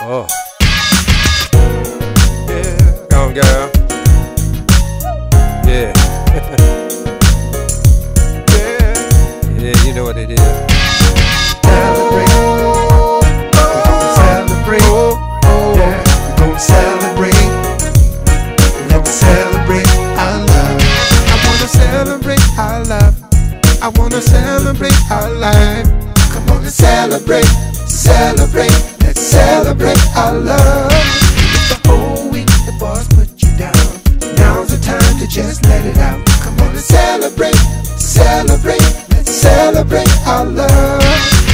Oh. Yeah. Come on, girl. Yeah. yeah. Yeah, you know what it is. Celebrate. Celebrate. Yeah, we're gonna celebrate. Let's celebrate our love. I wanna celebrate our love. I wanna celebrate our life. Come on and celebrate, celebrate. Our love. The whole week the boss put you down, now's the time to just let it out. Come on and celebrate, celebrate. Let's celebrate our love.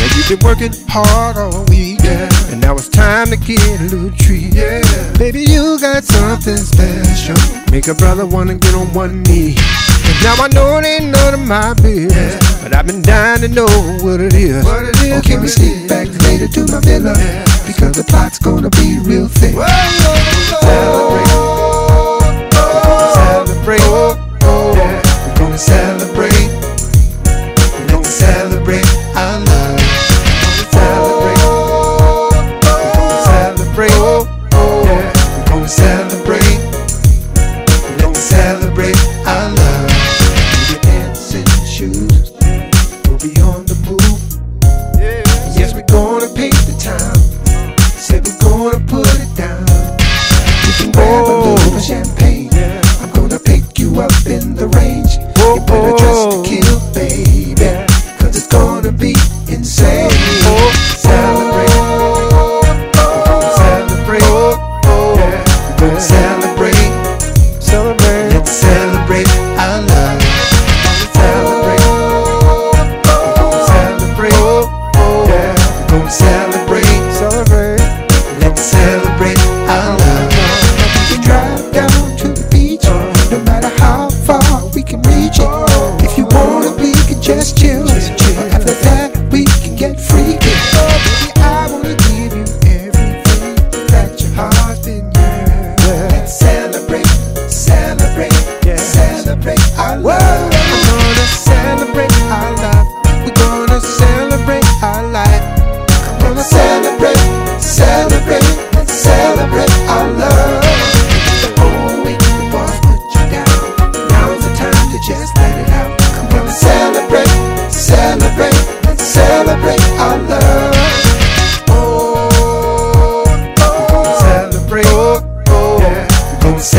And you've been working hard all week. Yeah. And now it's time to get a little treat. Yeah. Baby, you got something special. Make a brother wanna get on one knee. And now I know it ain't none of my business. But I've been dying to know what it is. What it is, Oh, can we sneak back later to my villa? Because the plot's gonna be real thick. Celebrate.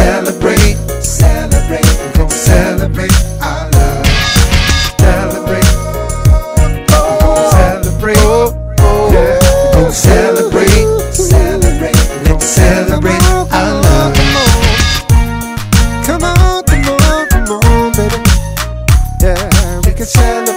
Celebrate, celebrate, gonna celebrate our love. Celebrate, celebrate, yeah, we're gonna celebrate, celebrate, celebrate our love. Come on, come on, come on, baby. Yeah, we can celebrate.